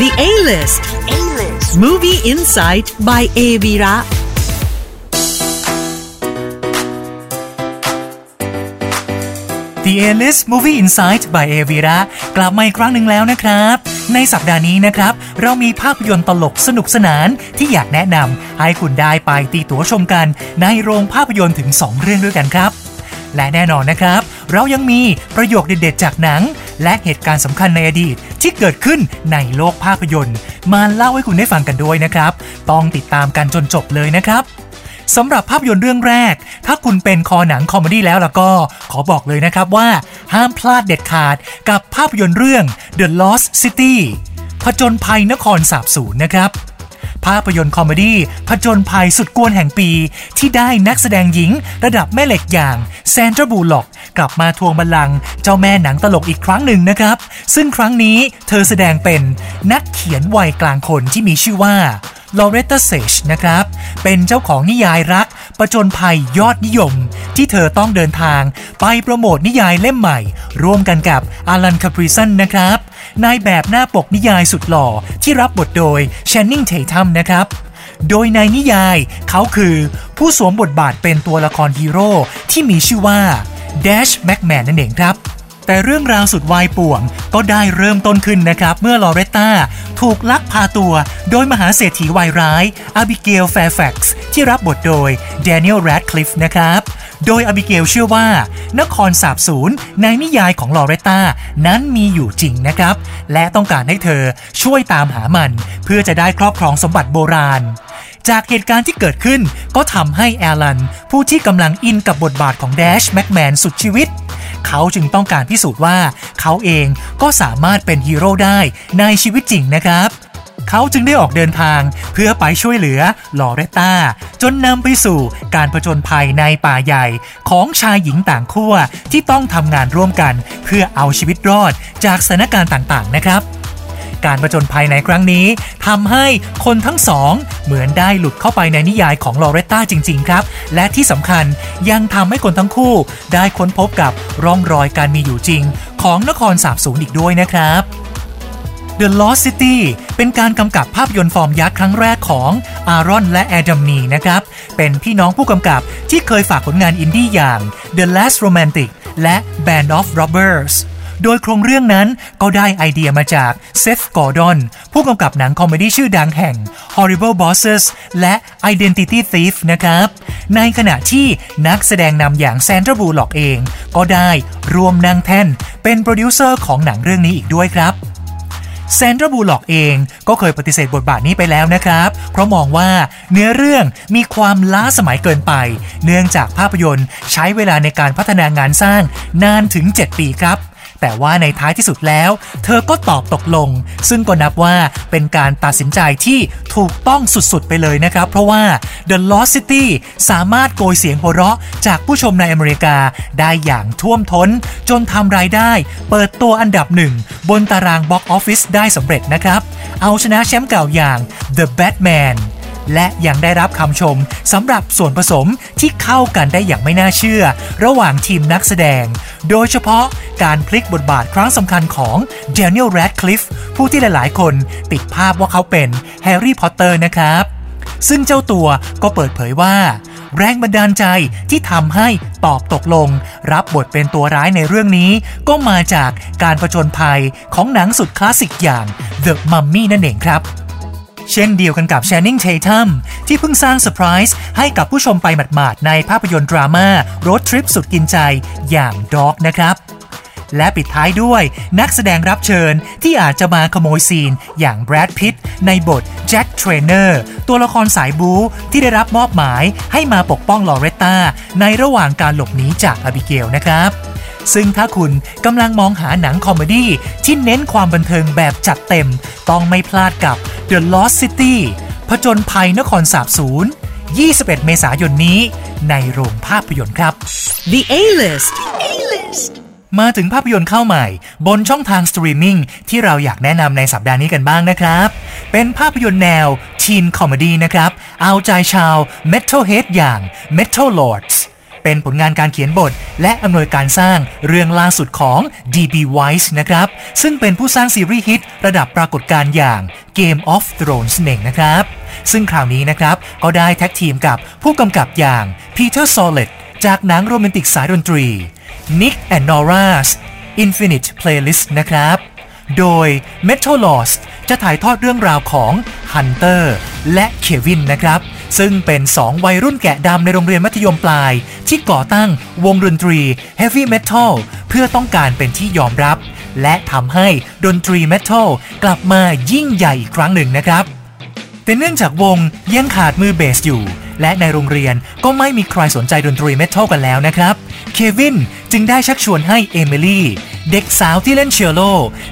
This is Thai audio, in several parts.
The A-List. A-List. Movie Insight by Avira. The A-List Movie Insight by a v i r a กลับมาอีกครั้งหนึ่งแล้วนะครับ ในสัปดาห์นี้นะครับ เรามีภาพยนตร์ตลกสนุกสนานที่อยากแนะนำให้คุณได้ไปตีตั๋วชมกันในโรงภาพยนตร์ถึง 2 เรื่องด้วยกันครับ และแน่นอนนะครับ เรายังมีประโยคเด็ดๆจากหนัง และเหตุการณ์สำคัญในอดีตที่เกิดขึ้นในโลกภาพยนตร์ มาเล่าให้คุณได้ฟังกันด้วยนะครับ ต้องติดตามกันจนจบเลยนะครับสำหรับภาพยนตร์เรื่องแรก ถ้าคุณเป็นคอหนังคอมเมดี้แล้วล่ะก็ ขอบอกเลยนะครับว่า ห้ามพลาดเด็ดขาดกับภาพยนตร์เรื่อง The Lost City ผจญภัยนครสาบสูญนะครับ ภาพยนตร์คอมเมดี้ผจญภัยสุดกวนแห่งปี ที่ได้นักแสดงหญิงระดับแม่เหล็กอย่างแซนดราบูล็อก กลับมาทวงบัลลังก์เจ้าแม่หนังตลกอีกครั้งหนึ่งนะครับ ซึ่งครั้งนี้เธอแสดงเป็นนักเขียนวัยกลางคนที่มีชื่อว่าลอเรตตาเซชนะครับ เป็นเจ้าของนิยายรักประจนภัยยอดนิยม ที่เธอต้องเดินทางไปโปรโมทนิยายเล่มใหม่ ร่วมกันกับอารันคาปริสันนะครับ นายแบบหน้าปกนิยายสุดหล่อที่รับบทโดยแชนนิงเททัมนะครับ โดยในนิยายเขาคือ ผู้สวมบทบาทเป็นตัวละครฮีโร่ที่มีชื่อว่า Dash McMahon นั่นเองครับแต่เรื่องราวสุดวายป่วงก็ได้เริ่มต้นขึ้นนะครับ เมื่อลอเรตตาถูกลักพาตัวโดยมหาเศรษฐีวายร้ายอาบิเกลแฟร์แฟกซ์ที่รับบทโดยแดเนียลแรดคลิฟนะครับ โดยอบิเกลเชื่อว่า นครสาบสูญในนิยายของลอเรตตานั้นมีอยู่จริงนะครับ และต้องการให้เธอช่วยตามหามัน เพื่อจะได้ครอบครองสมบัติโบราณจากเหตุการณ์ที่เกิดขึ้นก็ทำให้แอลัน ผู้ที่กำลังอินกับบทบาทของแดชแม็กแมนสุดชีวิต เขาจึงต้องการพิสูจน์ว่า เขาเองก็สามารถเป็นฮีโร่ได้ในชีวิตจริงนะครับ เขาจึงได้ออกเดินทาง เพื่อไปช่วยเหลือลอเรตตาจนนำไปสู่การผจญภัยในป่าใหญ่ ของชายหญิงต่างขั้วที่ต้องทำงานร่วมกัน เพื่อเอาชีวิตรอดจากสถานการณ์ต่างๆ นะครับการประจนภัยในครั้งนี้ทำให้คนทั้งสอง เหมือนได้หลุดเข้าไปในนิยายของลอเรตตาจริง ๆ ครับ และที่สำคัญยังทำให้คนทั้งคู่ ได้ค้นพบกับร่องรอยการมีอยู่จริง ของนครสาบสูญอีกด้วยนะครับ The Lost City เป็นการกำกับภาพยนตร์ฟอร์มยักษ์ครั้งแรกของอารอนและแอดัมนีนะครับ เป็นพี่น้องผู้กำกับที่เคยฝากผลงานอินดี้อย่าง The Last Romantic และ Band of Robbers โดยโครงเรื่องนั้นก็ได้ไอเดียมาจากเซธ กอร์ดอน ผู้กำกับหนังคอมเมดี้ชื่อดังแห่ง Horrible Bosses และ Identity Thief นะครับ ในขณะที่นักแสดงนำอย่างแซนดราบูล็อกเอง ก็ได้รวมนั่งแท่นเป็นโปรดิวเซอร์ของหนังเรื่องนี้อีกด้วยครับ เซนดราบูล็อกเองก็เคยปฏิเสธบทบาทนี้ไปแล้วนะครับ เพราะมองว่าเนื้อเรื่องมีความล้าสมัยเกินไป เนื่องจากภาพยนตร์ใช้เวลาในการพัฒนางานสร้างนานถึง 7 ปีครับ แต่ว่าในท้ายที่สุดแล้ว เธอก็ตอบตกลง ซึ่งก็นับว่าเป็นการตัดสินใจที่ถูกต้องสุดๆไปเลยนะครับ เพราะว่า The Lost City สามารถโกยเสียงหัวเราะจากผู้ชมในอเมริกาได้อย่างท่วมท้น จนทำรายได้ เปิดตัวอันดับหนึ่งบนตาราง box office ได้สำเร็จนะครับ เอาชนะแชมป์เก่าอย่าง The Batman และยังได้รับคำชมสำหรับส่วนผสมที่เข้ากันได้อย่างไม่น่าเชื่อ ระหว่างทีมนักแสดง โดยเฉพาะการพลิกบทบาทครั้งสำคัญของเดนิเอลแรดคลิฟผู้ที่หลายๆ คนติดภาพว่าเขาเป็นแฮร์รี่พอตเตอร์นะครับ ซึ่งเจ้าตัวก็เปิดเผยว่าแรงบันดาลใจที่ทำให้ตอบตกลง รับบทเป็นตัวร้ายในเรื่องนี้ ก็มาจากการประจนภัยของหนังสุดคลาสสิกอย่าง The Mummy นั่นเองครับ เช่นเดียวกันกับ Channing Tatum ที่เพิ่งสร้างเซอร์ไพรส์ให้กับผู้ชมไปหมาดๆในภาพยนตร์ดราม่า road trip สุดกินใจอย่าง Dog นะครับและปิดท้ายด้วยนักแสดงรับเชิญที่อาจจะมาขโมยซีนอย่างแบรดพิตในบทแจ็คเทรนเนอร์ตัวละครสายบู๊ที่ได้รับมอบหมายให้มาปกป้องลอเรตตาในระหว่างการหลบหนีจากอบิเกลนะครับ ซึ่งถ้าคุณกำลังมองหาหนังคอมเมดี้ที่เน้นความบันเทิงแบบจัดเต็ม ต้องไม่พลาดกับ The Lost City ผจญภัยนครสาบสูญ21 เมษายนนี้ในโรงภาพยนตร์ครับ The A-List. A-List. มาถึงภาพยนตร์เข้าใหม่ บนช่องทางสตรีมมิ่งที่เราอยากแนะนำในสัปดาห์นี้กันบ้างนะครับ เป็นภาพยนตร์แนว teen comedy นะครับ เอาใจชาว Metalhead อย่าง Metal Lords เป็นผลงานการเขียนบท และอำนวยการสร้างเรื่องล่าสุดของ D.B. Weiss นะครับ ซึ่งเป็นผู้สร้างซีรีส์ฮิตระดับปรากฏการณ์อย่าง Game of Thrones เองนะครับ ซึ่งคราวนี้นะครับ ก็ได้แท็กทีมกับผู้กำกับอย่าง Peter Sollett จากหนังโรแมนติกสายดนตรี Nick and Nora's Infinite Playlist นะครับ โดย Metal Lost จะถ่ายทอดเรื่องราวของ Hunter และเควินนะครับ ซึ่งเป็น 2 วัยรุ่นแกะดำในโรงเรียนมัธยมปลาย ที่ก่อตั้งวงดนตรี Heavy Metal เพื่อต้องการเป็นที่ยอมรับ และทำให้ดนตรี Metal กลับมายิ่งใหญ่อีกครั้งหนึ่งนะครับแต่เนื่องจากวงยังขาดมือเบสอยู่ และในโรงเรียนก็ไม่มีใครสนใจดนตรีเมทัลกันแล้วนะครับ เควินจึงได้ชักชวนให้เอมิลี่ เด็กสาวที่เล่นเชลโล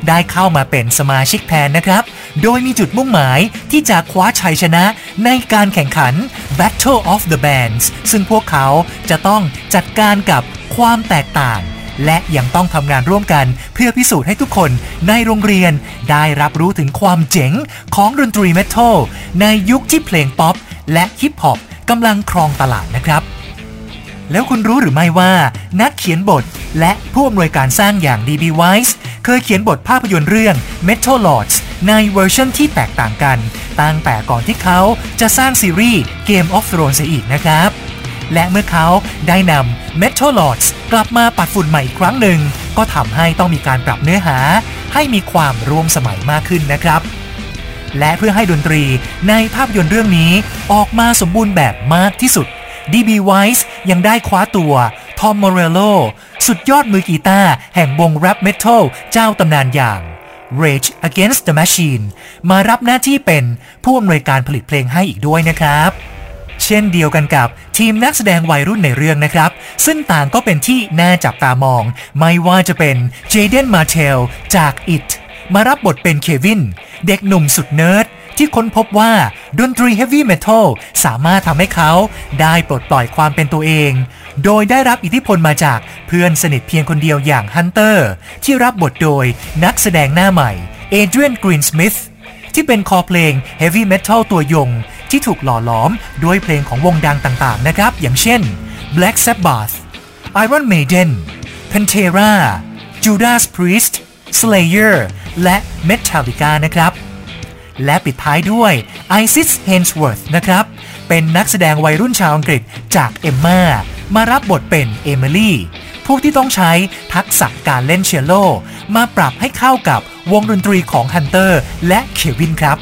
ได้เข้ามาเป็นสมาชิกแทนนะครับ โดยมีจุดมุ่งหมายที่จะคว้าชัยชนะในการแข่งขัน Battle of the Bands ซึ่งพวกเขาจะต้องจัดการกับความแตกต่าง และยังต้องทำงานร่วมกันเพื่อพิสูจน์ให้ทุกคนในโรงเรียน ได้รับรู้ถึงความเจ๋งของดนตรีเมทัลในยุคที่เพลงป๊อปและฮิปฮอปกำลังครองตลาดนะครับ แล้วคุณรู้หรือไม่ว่า นักเขียนบทและผู้อำนวยการสร้างอย่าง D.B. Weiss เคยเขียนบทภาพยนตร์เรื่อง Metal Lords ในเวอร์ชันที่แตกต่างกัน ตั้งแต่ก่อนที่เขาจะสร้างซีรีส์ Game of Thrones อีกนะครับ และเมื่อเขาได้นำ Metal Lords กลับมาปัดฝุ่นใหม่อีกครั้งหนึ่ง ก็ทำให้ต้องมีการปรับเนื้อหา ให้มีความร่วมสมัยมากขึ้นนะครับ และเพื่อให้ดนตรีในภาพยนตร์เรื่องนี้ออกมาสมบูรณ์แบบมากที่สุด D.B. Weiss ยังได้คว้าตัวทอมมอเรลโลสุดยอดมือกีตาร์แห่งวงแรปเมทัลเจ้าตำนานอย่าง Rage Against the Machine มารับหน้าที่เป็นผู้อำนวยการผลิตเพลงให้อีกด้วยนะครับ เช่นเดียวกันกับทีมนักแสดงวัยรุ่นในเรื่องนะครับ ซึ่งต่างก็เป็นที่น่าจับตามอง ไม่ว่าจะเป็นเจเดนมาร์เทลจาก It มารับบทเป็นเควิน เด็กหนุ่มสุดเนิร์ด ที่ค้นพบว่าดนตรีเฮฟวี่เมทัลสามารถทำให้เขาได้ปลดปล่อยความเป็นตัวเอง โดยได้รับอิทธิพลมาจากเพื่อนสนิทเพียงคนเดียวอย่างฮันเตอร์ที่รับบทโดยนักแสดงหน้าใหม่เอเดรียนกรีนสมิธที่เป็นคอเพลงเฮฟวี่เมทัลตัวยง ที่ถูกหล่อหลอมด้วยเพลงของวงดังต่างๆนะครับ อย่างเช่น Black Sabbath Iron Maiden Pantera Judas Priest Slayer และ Metallica นะครับ และปิดท้ายด้วย Isis Hainsworth นะครับ เป็นนักแสดงวัยรุ่นชาวอังกฤษจากเอมมามารับบทเป็นเอมิลี่ผู้ที่ต้องใช้ทักษะการเล่นเชลโล มาปรับให้เข้ากับวงดนตรีของฮันเตอร์และเควินครับ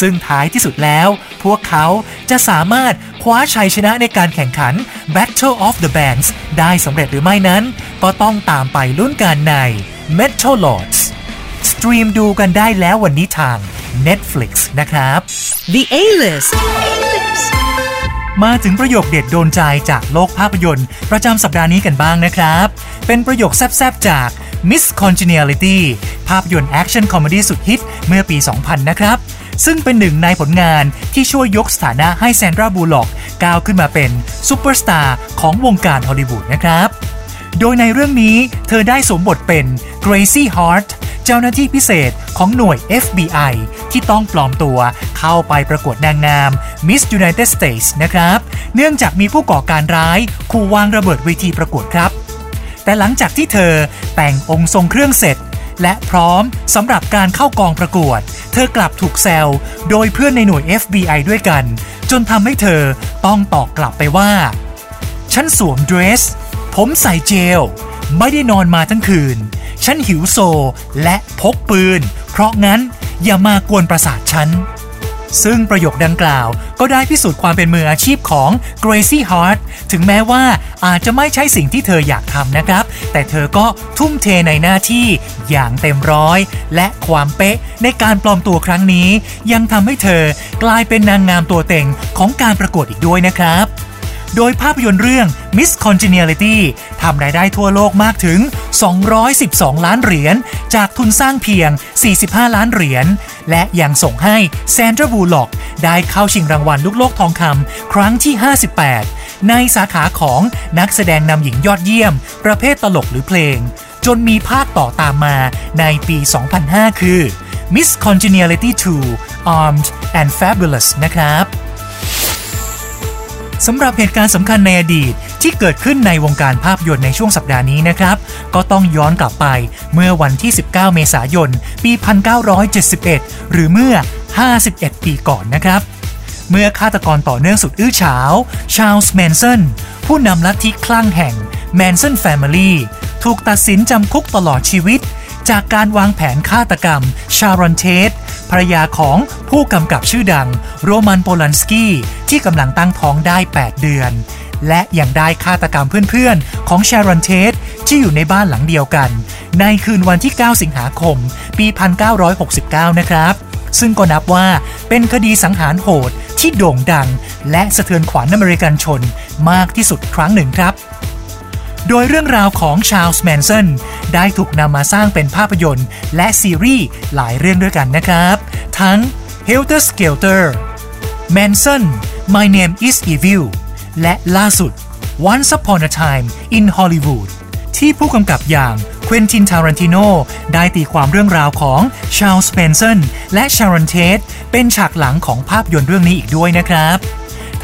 ซึ่งท้ายที่สุดแล้ว พวกเขาจะสามารถคว้าชัยชนะในการแข่งขัน Battle of the Bands ได้สำเร็จหรือไม่นั้น ก็ต้องตามไปลุ้นกันใน Metal Lords สตรีมดูกันได้แล้ววันนี้ทาง Netflix นะครับ The A-List. มาถึงประโยคเด็ดโดนใจจากโลกภาพยนตร์ ประจำสัปดาห์นี้กันบ้างนะครับ เป็นประโยคแซบๆ จาก Miss Congeniality ภาพยนตร์แอคชั่นคอมเมดี้สุดฮิตเมื่อปี 2000 นะครับ ซึ่งเป็นหนึ่งในผลงานที่ช่วยยกสถานะให้แซนดราบูล็อกก้าวขึ้นมาเป็นซูเปอร์สตาร์ของวงการฮอลลีวูดนะครับ โดยในเรื่องนี้เธอได้สวมบทเป็น Gracie Hart เจ้าหน้าที่พิเศษของหน่วย FBI ที่ต้องปลอมตัวเข้าไปประกวดนางงาม Miss United States นะครับ เนื่องจากมีผู้ก่อการร้ายขู่วางระเบิดเวทีประกวดครับ แต่หลังจากที่เธอแต่งองค์ทรงเครื่องเสร็จ และพร้อมสำหรับการเข้ากองประกวด เธอกลับถูกแซวโดยเพื่อนในหน่วย FBI ด้วยกัน จนทำให้เธอต้องตอบกลับไปว่า ฉันสวมเดรส ผมใส่เจล ไม่ได้นอนมาทั้งคืน ฉันหิวโซและพกปืน เพราะงั้นอย่ามากวนประสาทฉัน ซึ่งประโยคดังกล่าวก็ได้พิสูจน์ความเป็นมืออาชีพของ Gracie Hart ถึงแม้ว่าอาจจะไม่ใช่สิ่งที่เธออยากทำนะครับ แต่เธอก็ทุ่มเทในหน้าที่อย่างเต็มร้อย และความเป๊ะในการปลอมตัวครั้งนี้ ยังทำให้เธอกลายเป็นนางงามตัวเต็งของการประกวดอีกด้วยนะครับ โดยภาพยนตร์เรื่อง Miss Congeniality ทำรายได้ทั่วโลกมากถึง 212 ล้านเหรียญ จากทุนสร้างเพียง 45 ล้านเหรียญ และยังส่งให้แซนดราบูล็อก ได้เข้าชิงรางวัลลูกโลกทองคำครั้งที่ 58 ในสาขาของนักแสดงนำหญิงยอดเยี่ยม ประเภทตลกหรือเพลง จนมีภาคต่อตามมาในปี 2005 คือ Miss Congeniality 2 Armed and Fabulous นะครับ สำหรับเหตุการณ์สำคัญในอดีตที่เกิดขึ้นในวงการภาพยนตร์ในช่วงสัปดาห์นี้นะครับ ก็ต้องย้อนกลับไปเมื่อวันที่ 19 เมษายน ปี 1971 หรือเมื่อ 51 ปีก่อนนะครับเมื่อฆาตกรต่อเนื่องสุดอื้อฉาว ชาลส์แมนสันผู้นำลัทธิคลั่งแห่ง Manson Family ถูกตัดสินจำคุกตลอดชีวิต จากการวางแผนฆาตกรรม ชารอนเทต ภรรยาของผู้กำกับชื่อดังโรมันโปลันสกี้ที่กำลังตั้งท้องได้ 8 เดือน และยังได้ฆาตกรรมเพื่อนๆ ของชารอนเทตที่อยู่ในบ้านหลังเดียวกัน ในคืนวันที่ 9 สิงหาคม ปี 1969 นะครับ ซึ่งก็นับว่าเป็นคดีสังหารโหดที่โด่งดัง และสะเทือนขวัญอเมริกันชนมากที่สุดครั้งหนึ่งครับโดยเรื่องราวของชาลส์แมนสันได้ถูกนำมาสร้างเป็นภาพยนตร์ และซีรีส์หลายเรื่องด้วยกันนะครับ ทั้ง Helter Skelter Manson My Name is Evil และล่าสุด Once Upon a Time in Hollywood ที่ผู้กำกับอย่างควินตินทารันติโนได้ตีความเรื่องราวของชาลส์แมนสันและชารอนเทตเป็นฉากหลังของภาพยนตร์เรื่องนี้อีกด้วยนะครับ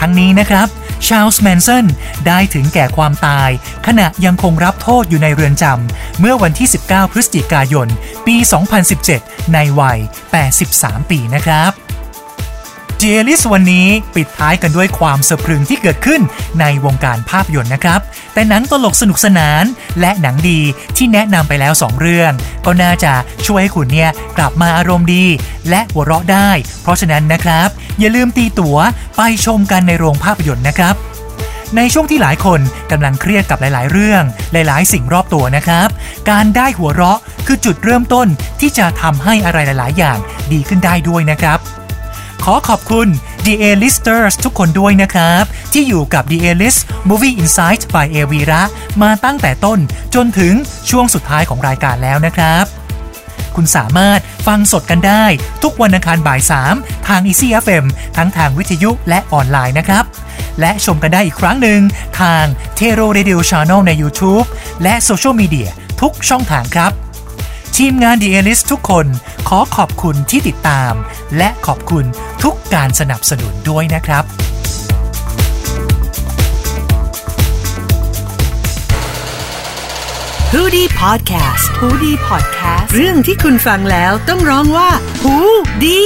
ทั้งนี้นะครับ ชาลส์แมนสันได้ถึงแก่ความตาย ขณะยังคงรับโทษอยู่ในเรือนจำ เมื่อวันที่ 19 พฤศจิกายน ปี 2017 ในวัย 83 ปีนะครับ เจลิสวันนี้ปิดท้ายกันด้วยความสะพรึงที่เกิดขึ้นในวงการภาพยนตร์นะครับ แต่หนังตลกสนุกสนานและหนังดีที่แนะนำไปแล้ว 2 เรื่อง ก็น่าจะช่วยให้คุณเนี่ยกลับมาอารมณ์ดี และหัวเราะได้ เพราะฉะนั้นนะครับ อย่าลืมตีตั๋วไปชมกันในโรงภาพยนตร์นะครับในช่วงที่หลายคนกำลังเครียดกับหลาย ๆ เรื่อง หลาย ๆ สิ่งรอบตัวนะครับ การได้หัวเราะคือจุดเริ่มต้นที่จะทำให้อะไรหลาย ๆ อย่างดีขึ้นได้ด้วยนะครับ ขอขอบคุณ The A-Listers ทุกคนด้วยนะครับ ที่อยู่กับ The A-List Movie Insight by a v i r a มาตั้งแต่ต้นจนถึงช่วงสุดท้ายของรายการแล้วนะครับ คุณสามารถฟังสดกันได้ทุกวันอังคารบ่าย 3 ทาง Easy FM ทั้งทางวิทยุและออนไลน์นะครับ และชมกันได้อีกครั้งหนึ่งทาง t e r o Radio Channel ใน YouTube และโซเชียลมีเดียทุกช่องทางครับ ทีมงาน The a l i s t ทุกคนขอขอบคุณที่ติดตาม และขอบคุณทุกการสนับสนุนด้วยนะครับ h o ดี้พอดแคสต์ฮูดี้พอดแคสต์เรื่องที่คุณฟังแล้วต้องร้องว่าหูดี